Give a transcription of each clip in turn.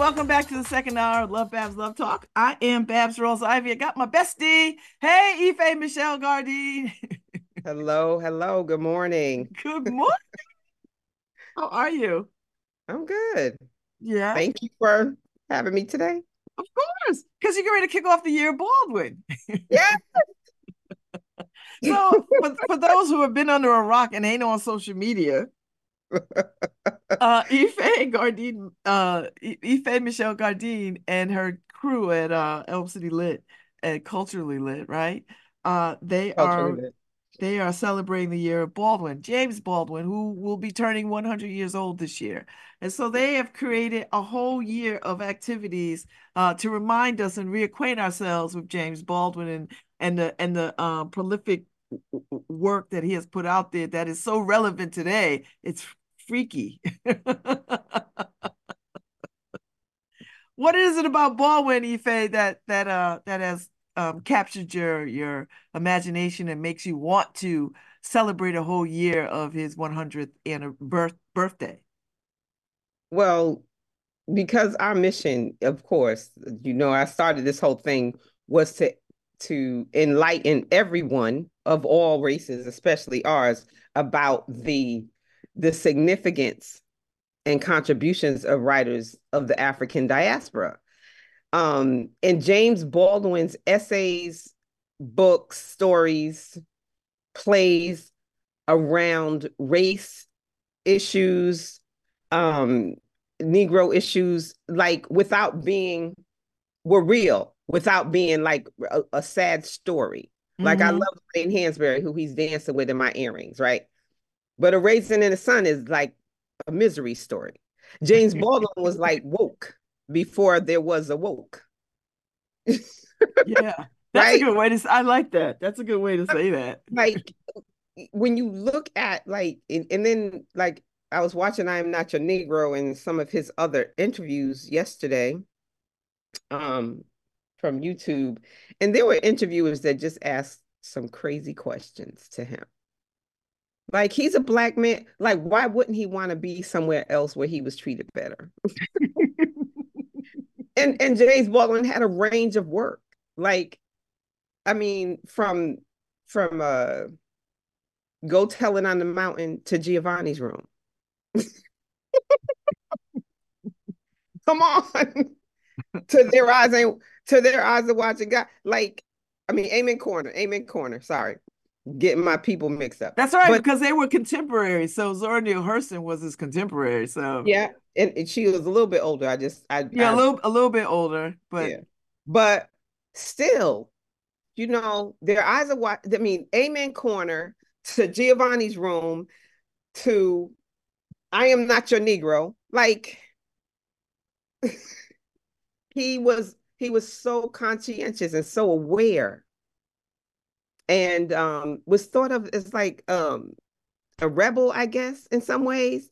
welcome back to the second hour of LoveBabz LoveTalk. I am Babz Rawls-Ivy. I got my bestie. Hey, Ife Michelle Gardin. hello, hello. Good morning. Good morning. How are you? I'm good. Yeah. Thank you for having me today. Of course, because you're ready to kick off the year Baldwin. Yeah. so, for, for those who have been under a rock and ain't on social media, uh, Ife Gardin, uh, Ife Michelle Gardin and her crew at uh, Elm City Lit and Kulturally Lit, right? Uh, they Culturally are lit. they are celebrating the year of Baldwin, James Baldwin, who will be turning 100 years old this year. And so they have created a whole year of activities uh, to remind us and reacquaint ourselves with James Baldwin and and the and the uh, prolific work that he has put out there that is so relevant today. It's freaky. what is it about Baldwin Ife that that uh that has um, captured your your imagination and makes you want to celebrate a whole year of his 100th and birth birthday? Well, because our mission, of course, you know, I started this whole thing was to to enlighten everyone of all races, especially ours, about the the significance and contributions of writers of the African diaspora. Um, and James Baldwin's essays, books, stories, plays around race issues, um, Negro issues, like without being, were real, without being like a, a sad story. Mm-hmm. Like I mm-hmm. love Lorraine Hansberry, who he's dancing with in my earrings, right? But a raisin in the sun is like a misery story. James Baldwin was like woke before there was a woke. yeah. That's right? a good way to I like that. That's a good way to say that. Like when you look at like and, and then like I was watching I Am Not Your Negro and some of his other interviews yesterday um from YouTube and there were interviewers that just asked some crazy questions to him. Like he's a black man. Like, why wouldn't he want to be somewhere else where he was treated better? and and James Baldwin had a range of work. Like, I mean, from from uh go tell on the mountain to Giovanni's room. Come on. to their eyes ain't to their eyes of watching God. Like, I mean, Amen Corner, Amen Corner. Sorry getting my people mixed up. That's right, but, because they were contemporaries. So Zora Neale Hurston was his contemporary. So yeah, and, and, she was a little bit older. I just I yeah, I, a little a little bit older, but yeah. but still, you know, their eyes are what I mean, Amen Corner to Giovanni's room to I am not your Negro. Like he was he was so conscientious and so aware and um, was thought of as like um, a rebel, I guess, in some ways,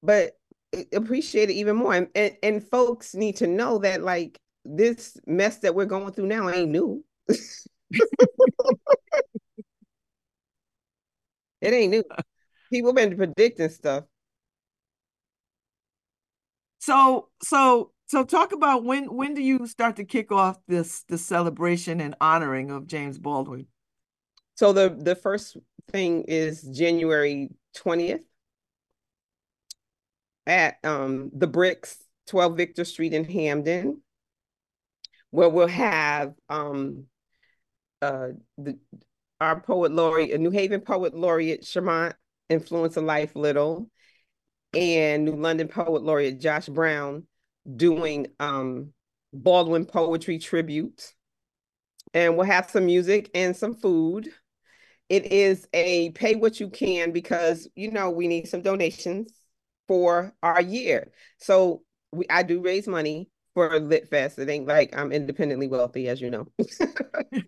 but appreciate it even more. And, and, and folks need to know that like this mess that we're going through now ain't new. it ain't new. People been predicting stuff. So so so talk about when when do you start to kick off this the celebration and honoring of James Baldwin? So the the first thing is January 20th at um the Bricks 12 Victor Street in Hamden, where we'll have um uh the our poet laureate, a New Haven poet laureate Shermont Influence Life Little and New London poet laureate Josh Brown doing um, Baldwin Poetry Tribute. And we'll have some music and some food. It is a pay what you can because, you know, we need some donations for our year. So we, I do raise money for Lit Fest. It ain't like I'm independently wealthy, as you know.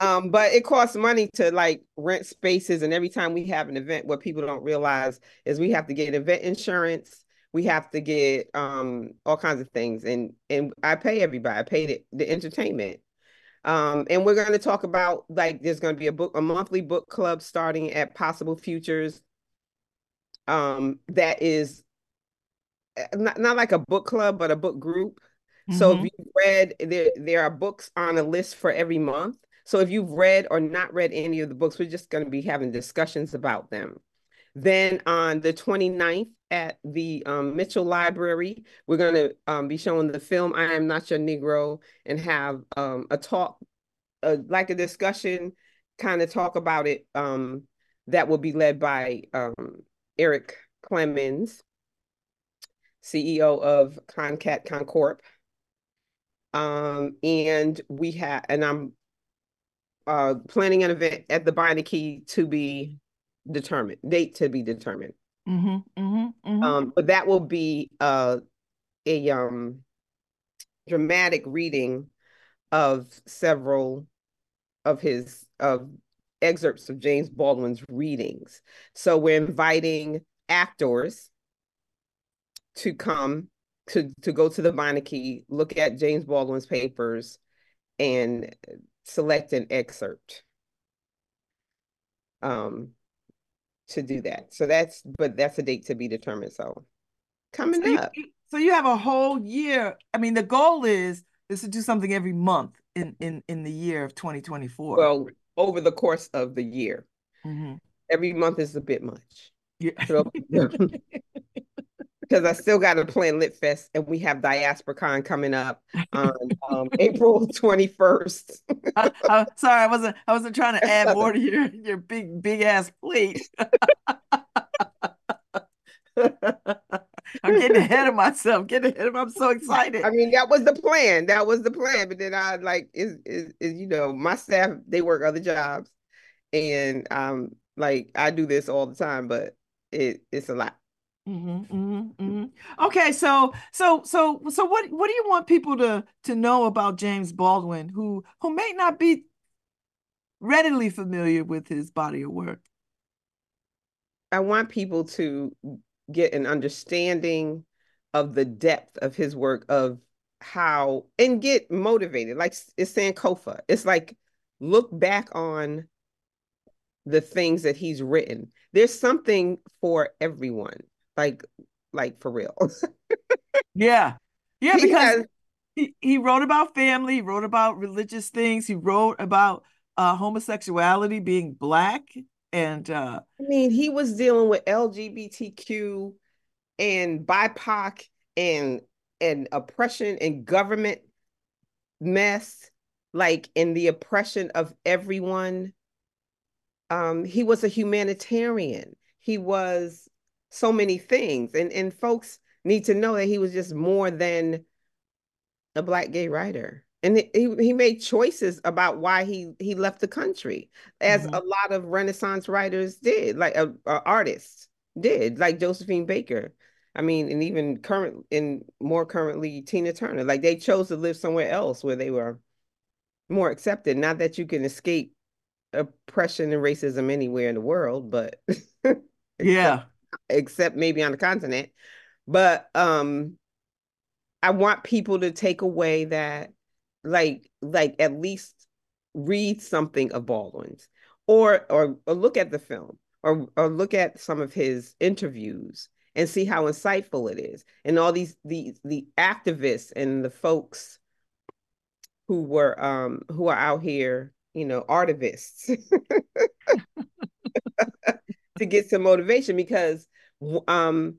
um, but it costs money to like rent spaces, and every time we have an event, what people don't realize is we have to get event insurance we have to get um all kinds of things and and I pay everybody. I pay the, the entertainment. Um, and we're going to talk about like there's going to be a book a monthly book club starting at Possible Futures um that is not, not like a book club, but a book group. Mm-hmm. So if mm-hmm. you've read, there, there are books on a list for every month. So if you've read or not read any of the books, we're just going to be having discussions about them. Then on the 29th at the um, Mitchell Library, we're going to um, be showing the film I Am Not Your Negro and have um, a talk, like a discussion, kind of talk about it. Um, that will be led by um, Eric Clemons, CEO of ConnCAT Concorp. Um, and we have, and I'm uh, planning an event at the Beinecke to be determined, date to be determined. Mm-hmm, mm-hmm, mm-hmm. Um, but that will be uh, a um, dramatic reading of several of his of excerpts of James Baldwin's readings. So we're inviting actors to come to to go to the Beinecke, look at James Baldwin's papers, and select an excerpt. Um, to do that. So that's but that's a date to be determined. So coming so up. You, so you have a whole year. I mean, the goal is is to do something every month in in in the year of 2024. Well, over the course of the year. Mm-hmm. Every month is a bit much. Yeah. So, because I still got to plan Lit Fest and we have Diasporicon coming up on um, April 21st. I, I, sorry, I wasn't I wasn't trying to add more to your your big big ass plate. I'm getting ahead of myself. Getting ahead of I'm so excited. I mean, that was the plan. That was the plan. But then I like is is, is you know, my staff, they work other jobs. And um like I do this all the time, but it it's a lot. Mm-hmm, mm-hmm, mm-hmm. Okay, so so so so what what do you want people to to know about James Baldwin, who who may not be readily familiar with his body of work? I want people to get an understanding of the depth of his work of how and get motivated like it's sankofa it's like look back on the things that he's written there's something for everyone like like for real yeah yeah he because has, he, he wrote about family he wrote about religious things he wrote about uh homosexuality being black and uh I mean, he was dealing with LGBTQ and BIPOC and and oppression and government mess, like in the oppression of everyone. Um, he was a humanitarian. He was so many things. And and folks need to know that he was just more than a black gay writer and he, he made choices about why he he left the country as mm-hmm. a lot of renaissance writers did like uh, uh, artists did like josephine baker i mean and even current and more currently tina turner like they chose to live somewhere else where they were more accepted not that you can escape oppression and racism anywhere in the world but yeah except maybe on the continent. But um i want people to take away that like like at least read something of Baldwin's or or, or look at the film or or look at some of his interviews and see how insightful it is. And all these the the activists and the folks who were um who are out here you know artivists to get some motivation because um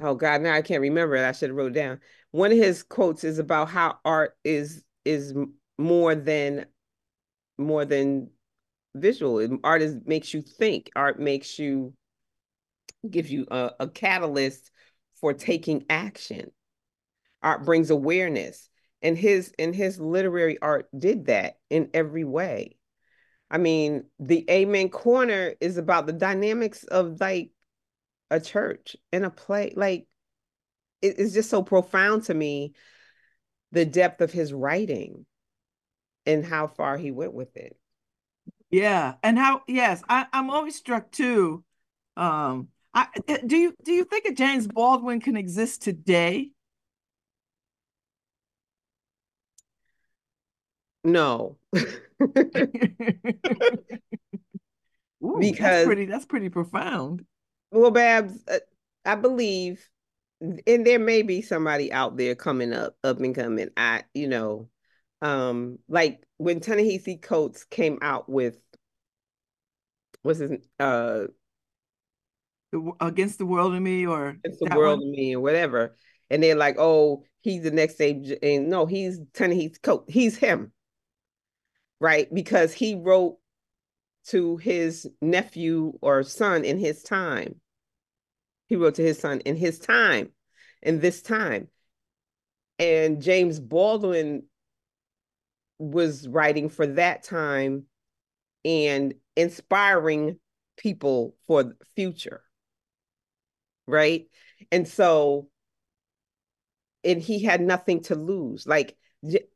oh god now i can't remember it i should have wrote down. One of his quotes is about how art is is more than more than visual. Art is makes you think. Art makes you gives you a, a catalyst for taking action. Art brings awareness and his and his literary art did that in every way i mean the amen corner is about the dynamics of like a church and a play like it, it's just so profound to me the depth of his writing and how far he went with it. Yeah, and how yes, I, I'm always struck too. Um, I eh, do you do you think a James Baldwin can exist today? No. Ooh, because that's pretty that's pretty profound. Well, Babz, uh, I believe and there may be somebody out there coming up, up and coming. I, you know, um, like when Ta-Nehisi Coates came out with what's his uh against the world and me or against the world and me or whatever, and they're like, oh, he's the next stage, and no, he's Ta-Nehisi Coates, he's him, right? Because he wrote to his nephew or son in his time. He wrote to his son in his time, in this time. And James Baldwin was writing for that time and inspiring people for the future. Right. And so, and he had nothing to lose. Like,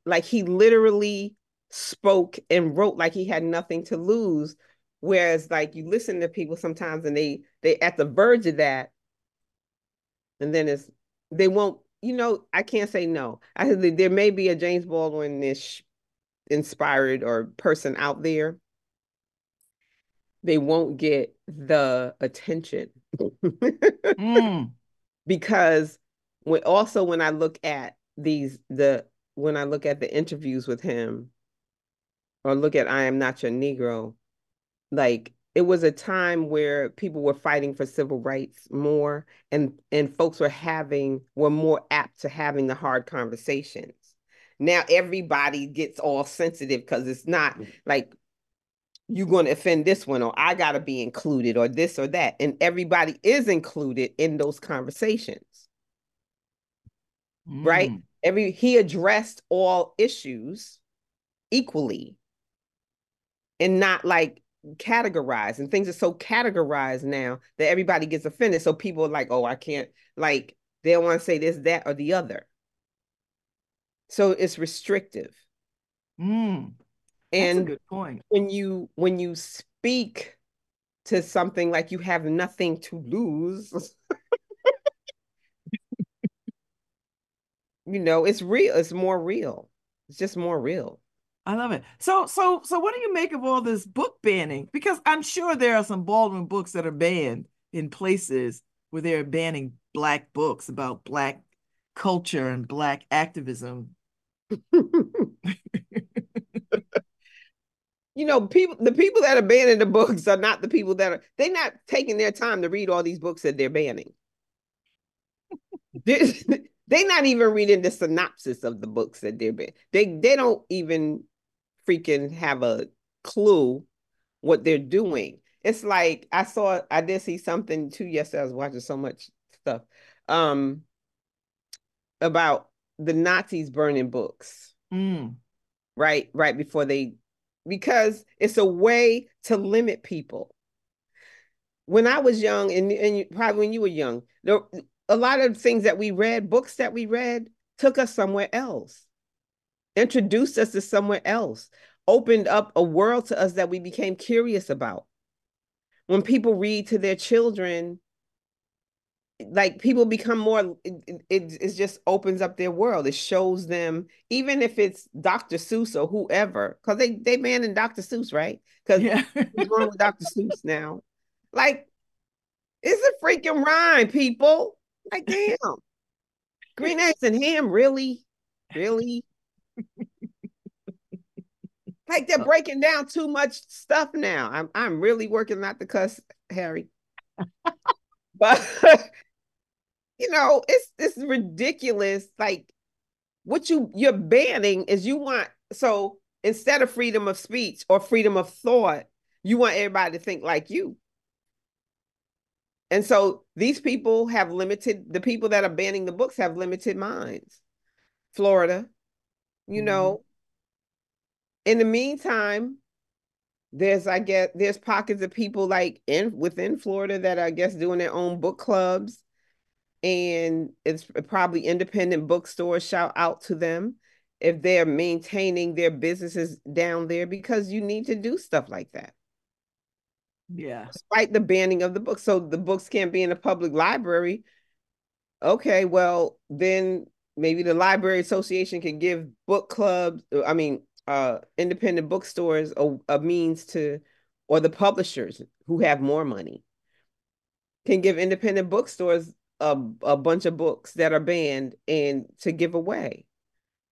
like he literally spoke and wrote like he had nothing to lose. Whereas like you listen to people sometimes and they they at the verge of that, and then it's they won't, you know, I can't say no. I there may be a James Baldwin-ish inspired or person out there. They won't get the attention. mm. Because when also when I look at these the when I look at the interviews with him, or look at I Am Not Your Negro, like it was a time where people were fighting for civil rights more and and folks were having were more apt to having the hard conversations. Now everybody gets all sensitive because it's not like you're going to offend this one or I got to be included or this or that and everybody is included in those conversations. Mm. Right? Every he addressed all issues equally and not like categorized and things are so categorized now that everybody gets offended so people are like oh i can't like they don't want to say this that or the other. So it's restrictive. Mm, and good point. when you when you speak to something like you have nothing to lose you know it's real it's more real. It's just more real I love it. So, so, so, what do you make of all this book banning? Because I'm sure there are some Baldwin books that are banned in places where they're banning black books about black culture and black activism. you know, people the people that are banning the books are not the people that are they're not taking their time to read all these books that they're banning. they're, they're not even reading the synopsis of the books that they're banning. They they don't even freaking have a clue what they're doing. It's like I saw I did see something too yesterday. I was watching so much stuff um about the Nazis burning books. Mm. Right, right before they because it's a way to limit people. When I was young, and, and probably when you were young, there a lot of things that we read, books that we read, took us somewhere else introduced us to somewhere else, opened up a world to us that we became curious about. When people read to their children, like people become more it, it, it just opens up their world. It shows them even if it's dr seuss or whoever because they they banning dr seuss right? Because yeah. what's wrong with dr seuss now. Like it's a freaking rhyme people. Like damn. Green eggs and ham really? Really like they're uh breaking down too much stuff now. I'm I'm really working not to cuss, Harry. but you know, it's it's ridiculous. Like what you you're banning is you want so instead of freedom of speech or freedom of thought, you want everybody to think like you. And so these people have limited the people that are banning the books have limited minds. Florida, you mm-hmm. know, in the meantime, there's I guess there's pockets of people like in within Florida that I guess doing their own book clubs, and it's probably independent bookstores. Shout out to them if they're maintaining their businesses down there because you need to do stuff like that. Yeah. Despite the banning of the books, so the books can't be in a public library. Okay, well then maybe the library association can give book clubs. I mean, uh, independent bookstores a, a means to, or the publishers who have more money can give independent bookstores a, a bunch of books that are banned and to give away.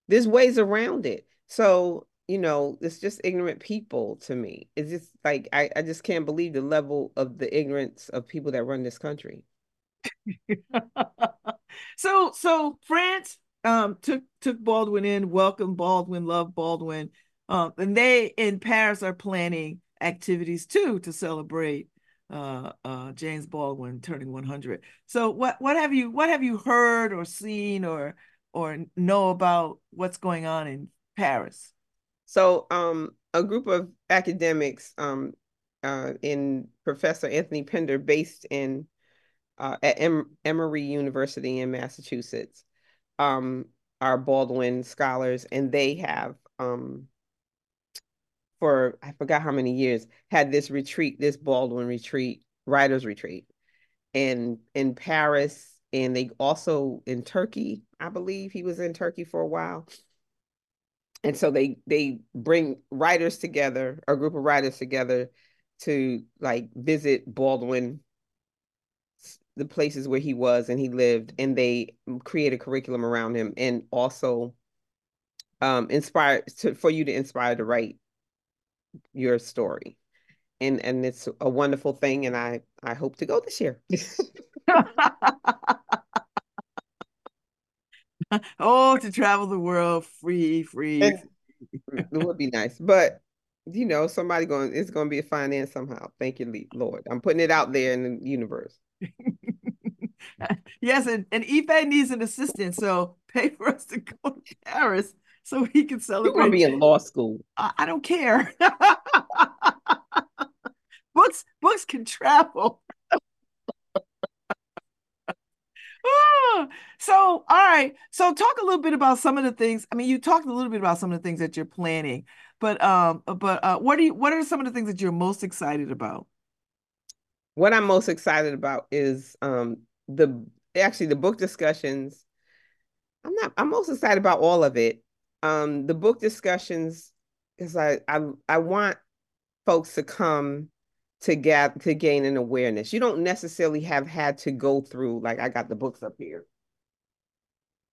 There's ways around it. So, you know, it's just ignorant people to me. It's just like I, I just can't believe the level of the ignorance of people that run this country. so so France um took took Baldwin in, welcome Baldwin, love Baldwin. Um, and they in Paris are planning activities too to celebrate uh, uh, James Baldwin turning 100. So what what have you what have you heard or seen or or know about what's going on in Paris? So um, a group of academics um, uh, in Professor Anthony Pender, based in uh, at em- Emory University in Massachusetts, um, are Baldwin scholars, and they have um, for I forgot how many years had this retreat, this Baldwin retreat, writers retreat, and in Paris, and they also in Turkey, I believe he was in Turkey for a while. And so they they bring writers together, a group of writers together to like visit Baldwin the places where he was and he lived and they create a curriculum around him and also um inspire to, for you to inspire to write your story. And and it's a wonderful thing and i i hope to go this year. Oh to travel the world free free it would be nice but you know somebody going it's going to be a finance somehow. Thank you lord. I'm putting it out there in the universe yes and, and Ife needs an assistant so pay for us to go to paris so he can celebrate. You're gonna be in law school. I, I don't care. books books can travel. so all right so talk a little bit about some of the things i mean you talked a little bit about some of the things that you're planning but um but uh what are you what are some of the things that you're most excited about what i'm most excited about is um the actually the book discussions i'm not i'm most excited about all of it um, the book discussions because I, I I want folks to come to get to gain an awareness. You don't necessarily have had to go through like I got the books up here.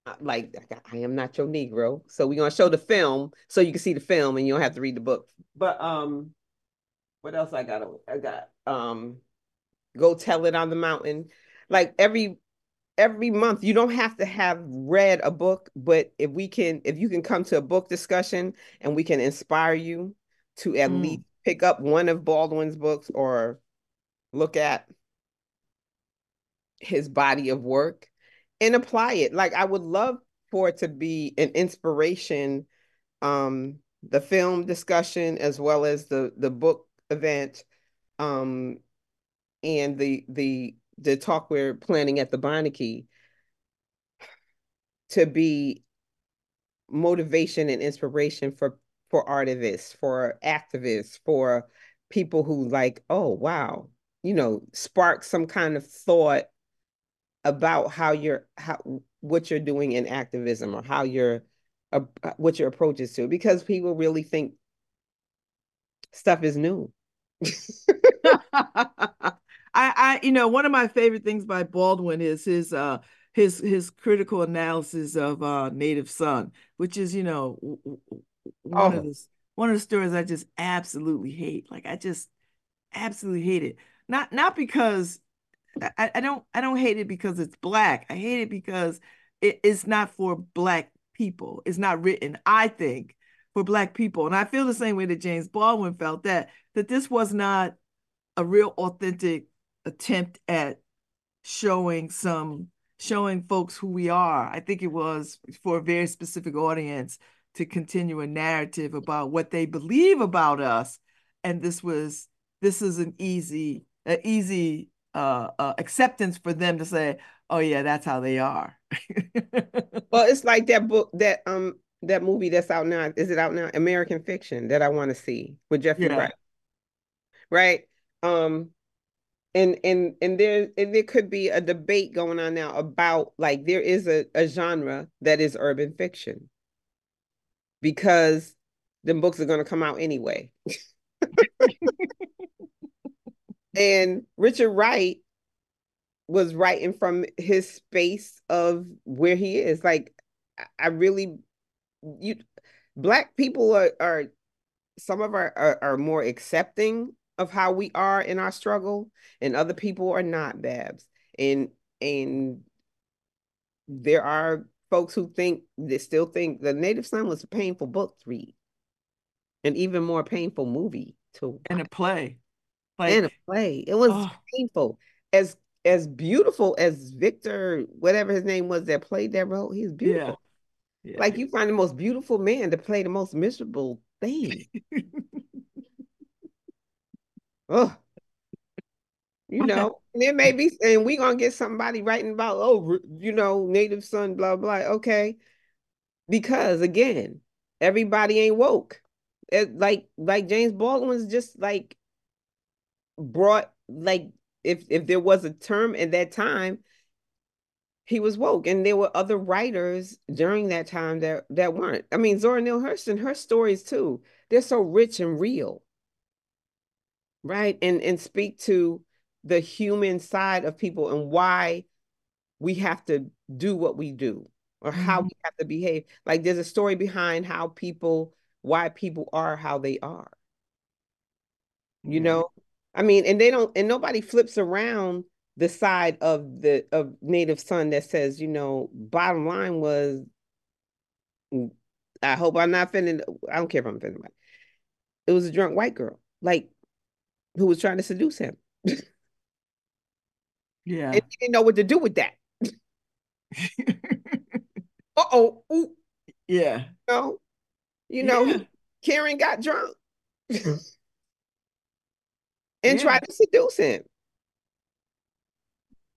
Uh, like I am not your Negro, so we're gonna show the film so you can see the film and you don't have to read the book. But um, what else I got? I got um, go tell it on the mountain. Like every every month you don't have to have read a book but if we can if you can come to a book discussion and we can inspire you to at mm. least pick up one of baldwin's books or look at his body of work and apply it like i would love for it to be an inspiration um the film discussion as well as the the book event um and the the the talk we're planning at the Beinecke to be motivation and inspiration for for artists, for activists, for people who like, oh wow, you know, spark some kind of thought about how you're how what you're doing in activism or how you're uh, what your approach is to because people really think stuff is new. I, you know, one of my favorite things by Baldwin is his, uh, his, his critical analysis of uh, Native Son, which is, you know, one oh. of the one of the stories I just absolutely hate. Like I just absolutely hate it. Not not because I, I don't I don't hate it because it's black. I hate it because it, it's not for black people. It's not written, I think, for black people. And I feel the same way that James Baldwin felt that that this was not a real authentic attempt at showing some showing folks who we are. I think it was for a very specific audience to continue a narrative about what they believe about us. And this was this is an easy, an easy uh, uh, acceptance for them to say, "Oh yeah, that's how they are." well, it's like that book that um that movie that's out now. Is it out now? American Fiction that I want to see with Jeffrey yeah. Wright. Right. Um, and and and there and there could be a debate going on now about like there is a, a genre that is urban fiction because the books are going to come out anyway and richard wright was writing from his space of where he is. Like I really you black people are are some of our are, are more accepting of how we are in our struggle and other people are not babz. And and there are folks who think they still think the native son was a painful book to read and even more painful movie to and a play. Like and a play. It was oh. painful. As as beautiful as victor whatever his name was that played that role he's beautiful. Yeah. Yeah. like you find the most beautiful man to play the most miserable thing oh you know and then maybe and we gonna get somebody writing about oh you know native son blah blah okay. Because again everybody ain't woke. It, like like james baldwin's just like brought like if if there was a term in that time he was woke. And there were other writers during that time that that weren't. I mean zora neale hurston her stories too they're so rich and real right? And and speak to the human side of people and why we have to do what we do or mm-hmm. how we have to behave. Like there's a story behind how people why people are how they are. You yeah. know? I mean and they don't and nobody flips around the side of the of native son that says you know bottom line was i hope i'm not offending i don't care if i'm offending it was a drunk white girl. Like who was trying to seduce him yeah and he didn't know what to do with that uh-oh yeah you know, you know yeah. karen got drunk and yeah. tried to seduce him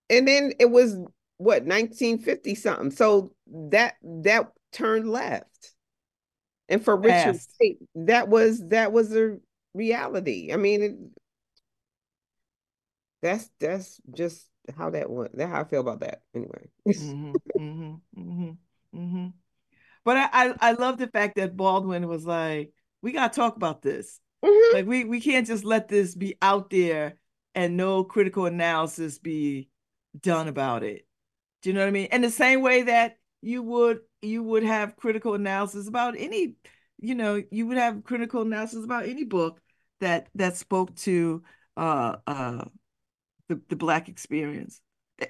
and then it was what 1950 something. So that that turned left. And for Richard State, that was that was a reality. I mean, it, that's that's just how that went. That's how I feel about that. Anyway. mm-hmm, mm-hmm, mm-hmm, mm-hmm. But I, I I love the fact that Baldwin was like, we gotta talk about this. Mm-hmm. Like we we can't just let this be out there and no critical analysis be done about it. Do you know what I mean? And the same way that you would you would have critical analysis about any, you know, you would have critical analysis about any book that that spoke to uh uh the, the black experience,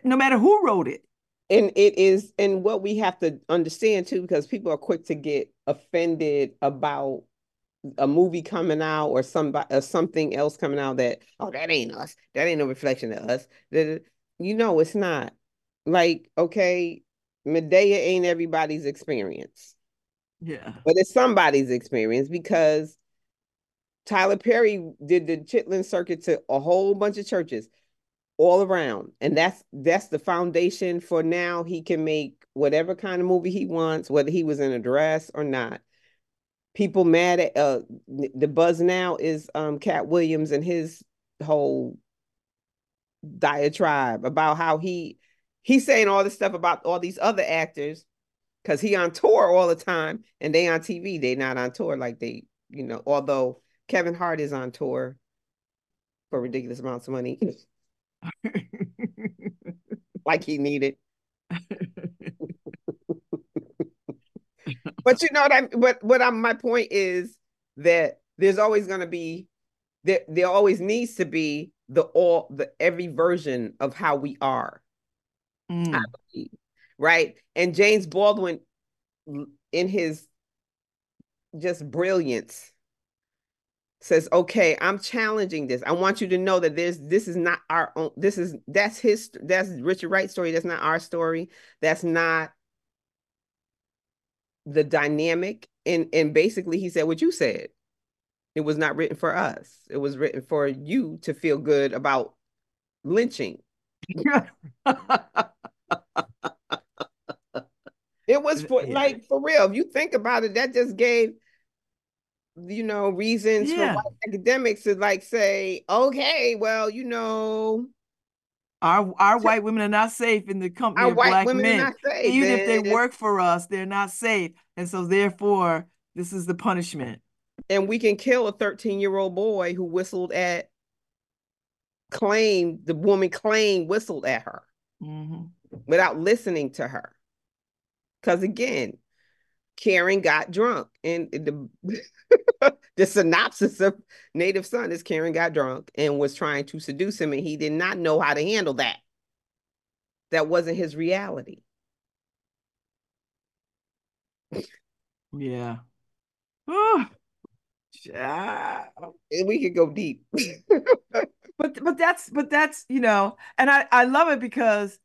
no matter who wrote it. And it is, and what we have to understand too, because people are quick to get offended about a movie coming out or somebody or uh, something else coming out that oh that ain't us that ain't a reflection of us that you know it's not. Like, okay, madea ain't everybody's experience. Yeah. But it's somebody's experience because Tyler Perry did the Chitlin circuit to a whole bunch of churches all around. And that's that's the foundation for now he can make whatever kind of movie he wants, whether he was in a dress or not. People mad at uh the buzz now is um Katt Williams and his whole diatribe about how he he's saying all this stuff about all these other actors because he on tour all the time and they on TV. They not on tour like they, you know, although Kevin Hart is on tour for ridiculous amounts of money. like he needed. but you know what I but what I'm my point is that there's always gonna be there there always needs to be the all the every version of how we are. Mm. right? And James Baldwin in his just brilliance says, "Okay, I'm challenging this. I want you to know that there's this is not our own. This is that's his that's Richard Wright's story. That's not our story. That's not the dynamic." And and basically, he said what you said. It was not written for us. It was written for you to feel good about lynching. it was for like for real. If you think about it, that just gave you know reasons yeah. for academics to like say, okay, well, you know, our our white women are not safe in the company our of black men. Even if they work for us, they're not safe, and so therefore, this is the punishment and we can kill a 13 year old boy who whistled at claimed the woman claimed whistled at her Mm-hmm. without listening to her. Because again, Karen got drunk, and the the synopsis of Native Son is Karen got drunk and was trying to seduce him, and he did not know how to handle that. That wasn't his reality. Yeah. Oh. And we could go deep. But but that's but that's you know, and I I love it because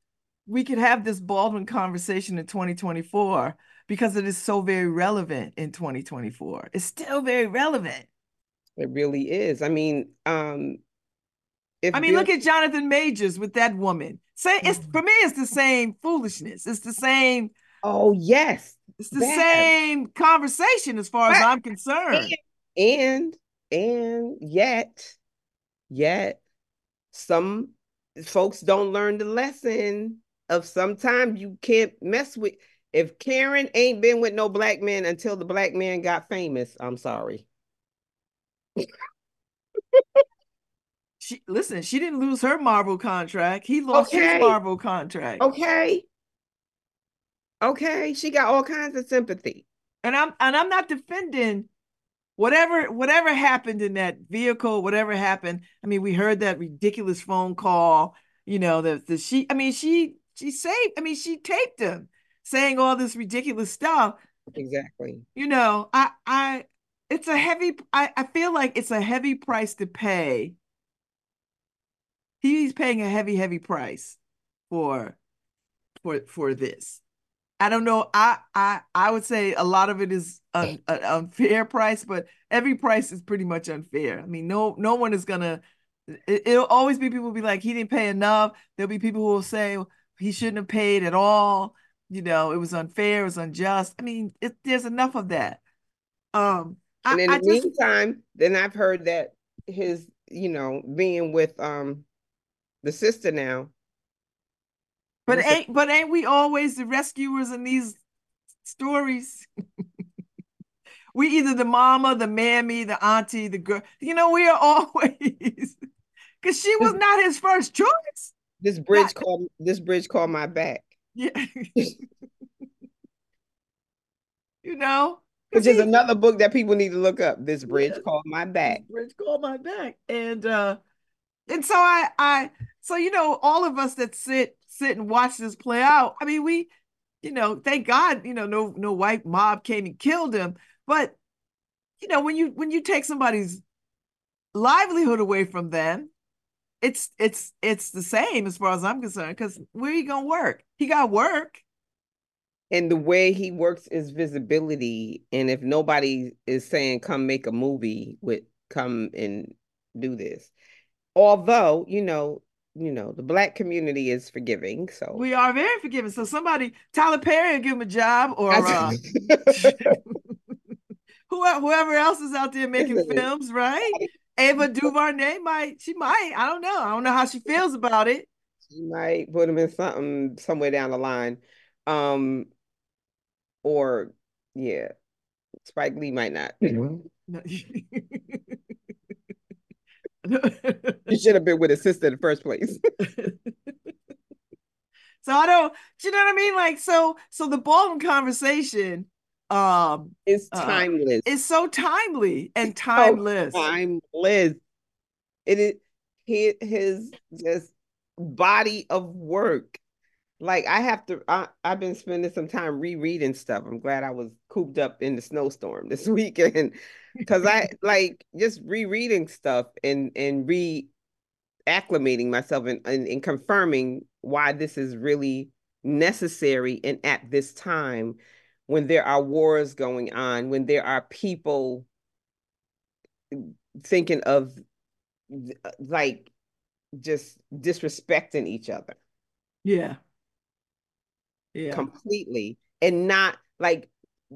we could have this Baldwin conversation in 2024 because it is so very relevant in 2024. It's still very relevant. It really is. I mean, um, if I mean, look at Jonathan Majors with that woman. Say it's for me, it's the same foolishness. It's the same. Oh yes, it's the Bad. same conversation as far as I'm concerned. And and yet, yet some folks don't learn the lesson of sometimes you can't mess with if Karen ain't been with no black man until the black man got famous, I'm sorry. she listen, she didn't lose her Marvel contract. He lost okay. his Marvel contract. Okay. Okay. She got all kinds of sympathy. And I'm and I'm not defending whatever whatever happened in that vehicle, whatever happened. I mean, we heard that ridiculous phone call. You know, the the she. I mean, she she saved. I mean, she taped him saying all this ridiculous stuff. Exactly. You know, I I it's a heavy. I I feel like it's a heavy price to pay. He's paying a heavy, heavy price for for for this. I don't know. I I I would say a lot of it is an, unfair price, but every price is pretty much unfair. I mean, no no one is gonna. It, will always be people will be like he didn't pay enough. There'll be people who will say he shouldn't have paid at all. You know, it was unfair, it was unjust. I mean, it, there's enough of that. Um, and I, in I the just, meantime, then I've heard that his, you know, being with um the sister now but ain't but ain't we always the rescuers in these stories? we either the mama, the mammy, the auntie, the girl. You know, we are always because she was not his first choice. This bridge not, called this bridge called my back. Yeah. you know, which is another book that people need to look up. This bridge yeah, called my back. bridge called my back, and uh, and so I I so you know all of us that sit sit and watch this play out. I mean, we, you know, thank God, you know, no no white mob came and killed him. But you know, when you when you take somebody's livelihood away from them, it's it's it's the same as far as I'm concerned. Because where you gonna work? He got work. And the way he works is visibility. And if nobody is saying, "Come make a movie with," come and do this. Although you know you know, the black community is forgiving. So we are very forgiving. So somebody, Tyler Perry, give him a job, or uh, whoever else is out there making films, right? Ava DuVernay might, she might. I don't know. I don't know how she feels about it. She might put him in something somewhere down the line, um, or yeah, Spike Lee might not. you should have been with his sister in the first place. so I don't, you know what I mean? Like, so, so the Baldwin conversation, um, is uh, timeless. Uh, it's so timely and timeless. So timeless. It is his, his just body of work. Like I have to, I, I've been spending some time rereading stuff. I'm glad I was cooped up in the snowstorm this weekend because I like just rereading stuff and and re acclimating myself and, and, and confirming why this is really necessary and at this time when there are wars going on, when there are people thinking of like just disrespecting each other. Yeah. Yeah. Completely. And not like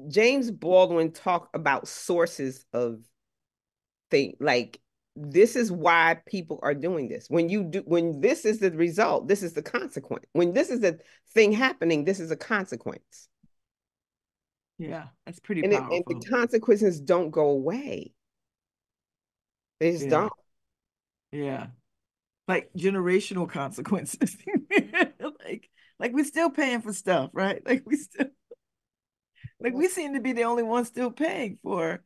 James Baldwin talked about sources of thing like this is why people are doing this. When you do when this is the result, this is the consequence. When this is the thing happening, this is a consequence. Yeah, that's pretty and, it, and the consequences don't go away. They just yeah. don't. Yeah. Like generational consequences. like like we're still paying for stuff, right? Like we still like we seem to be the only ones still paying for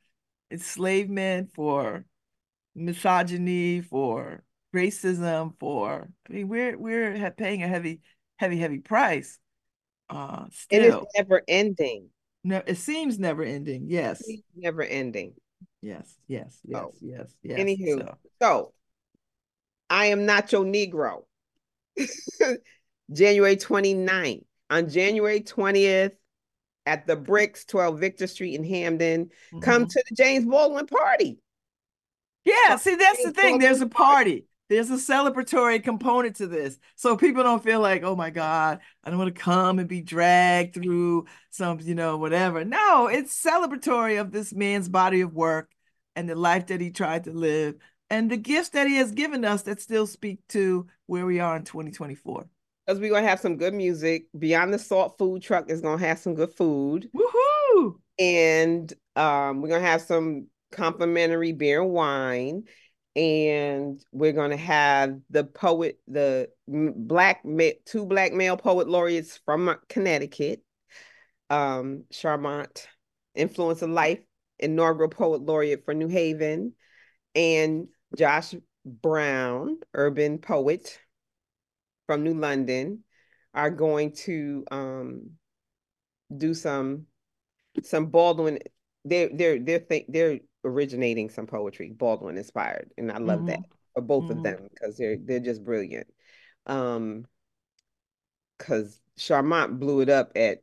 enslavement, for misogyny, for racism, for I mean we're we're paying a heavy, heavy, heavy price. Uh still. It is never ending. No, it seems never ending. Yes. Never ending. Yes, yes, yes, oh. yes, yes. Anywho, so. so I am not your Negro. January 29th. On January 20th, at the Bricks, 12 Victor Street in Hamden, mm-hmm. come to the James Baldwin party. Yeah, see, that's James the thing. Baldwin There's a party. There's a celebratory component to this. So people don't feel like, oh my God, I don't want to come and be dragged through some, you know, whatever. No, it's celebratory of this man's body of work and the life that he tried to live and the gifts that he has given us that still speak to where we are in 2024. Because we're gonna have some good music. Beyond the Salt Food Truck is gonna have some good food. Woohoo! And um, we're gonna have some complimentary beer and wine and we're going to have the poet the black two black male poet laureates from connecticut um charmant influence of life inaugural poet laureate for new haven and josh brown urban poet from new london are going to um do some some baldwin they're they're they're they're originating some poetry, Baldwin inspired, and I love mm-hmm. that for both mm-hmm. of them because they're they're just brilliant. Um, because Charmant blew it up at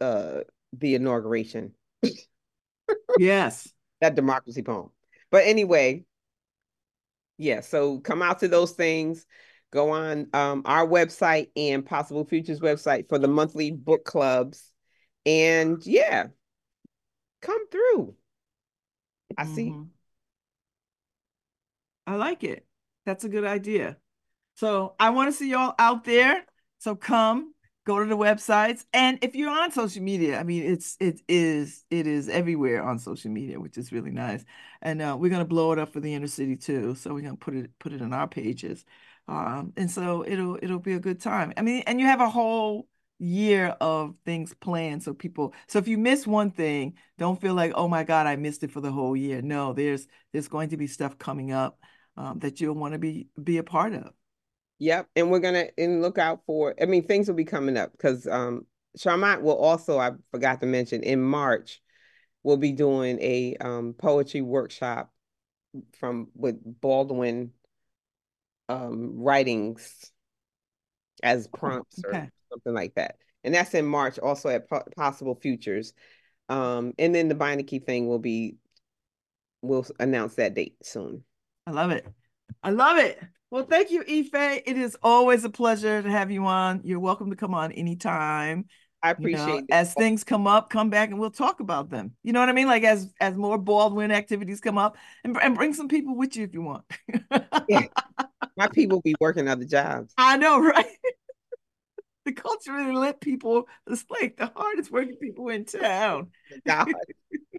uh the inauguration. yes, that democracy poem. But anyway, yeah. So come out to those things. Go on um, our website and Possible Futures website for the monthly book clubs, and yeah, come through. I see. Mm-hmm. I like it. That's a good idea. So I want to see y'all out there. So come, go to the websites, and if you're on social media, I mean, it's it is it is everywhere on social media, which is really nice. And uh, we're gonna blow it up for the inner city too. So we're gonna put it put it in our pages, um, and so it'll it'll be a good time. I mean, and you have a whole year of things planned so people so if you miss one thing don't feel like oh my god i missed it for the whole year no there's there's going to be stuff coming up um, that you'll want to be be a part of yep and we're gonna and look out for i mean things will be coming up because um charmant will also i forgot to mention in march we'll be doing a um, poetry workshop from with baldwin um writings as oh, prompts okay. or something like that. And that's in March, also at Possible Futures. Um, and then the Beinecke thing will be, we'll announce that date soon. I love it. I love it. Well, thank you, Ife. It is always a pleasure to have you on. You're welcome to come on anytime. I appreciate you know, As things come up, come back and we'll talk about them. You know what I mean? Like as as more Baldwin activities come up, and, and bring some people with you if you want. yeah. My people be working other jobs. I know, right? the Kulturally Lit people, it's like the hardest working people in town. Oh God,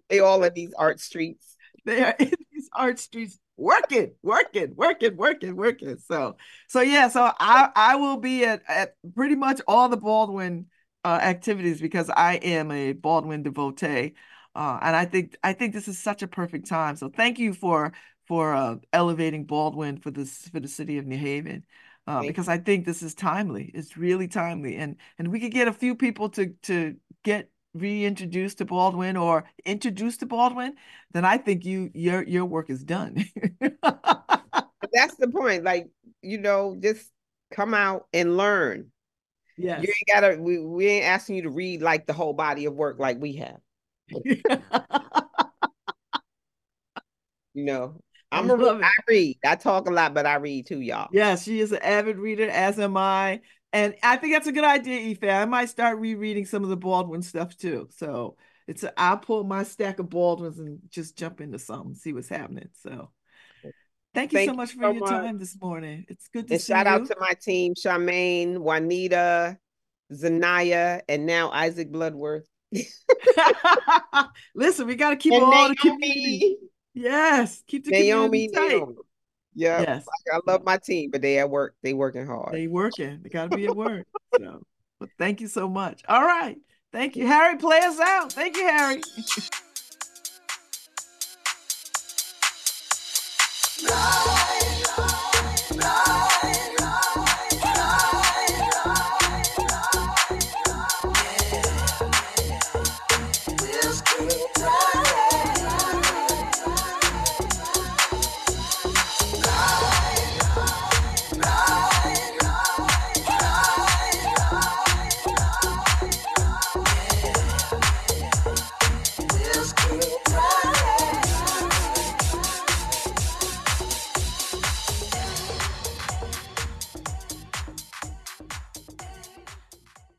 they all in these art streets. They are in these art streets working, working, working, working, working. So, so yeah, so I I will be at, at pretty much all the Baldwin uh, activities because I am a Baldwin devotee, uh, and I think I think this is such a perfect time. So, thank you for for uh, elevating Baldwin for this for the city of New Haven uh, because I think this is timely. It's really timely, and and we could get a few people to to get reintroduced to Baldwin or introduced to Baldwin, then I think you your your work is done. That's the point. Like you know, just come out and learn. Yeah, you ain't gotta. We we ain't asking you to read like the whole body of work like we have. you know, I'm a I read. I talk a lot, but I read too, y'all. Yeah, she is an avid reader, as am I. And I think that's a good idea, Ife. I might start rereading some of the Baldwin stuff too. So it's a, I'll pull my stack of Baldwins and just jump into some and see what's happening. So thank you thank so much for so your much. time this morning. It's good to and shout you. out to my team, Charmaine, Juanita, Zanaya, and now Isaac Bloodworth. Listen, we got to keep and all Naomi. the community. Yes, keep the Naomi, community tight. Naomi. Yeah. Yes. I love my team, but they at work. They working hard. They working. They gotta be at work. so but thank you so much. All right. Thank you. Harry, play us out. Thank you, Harry.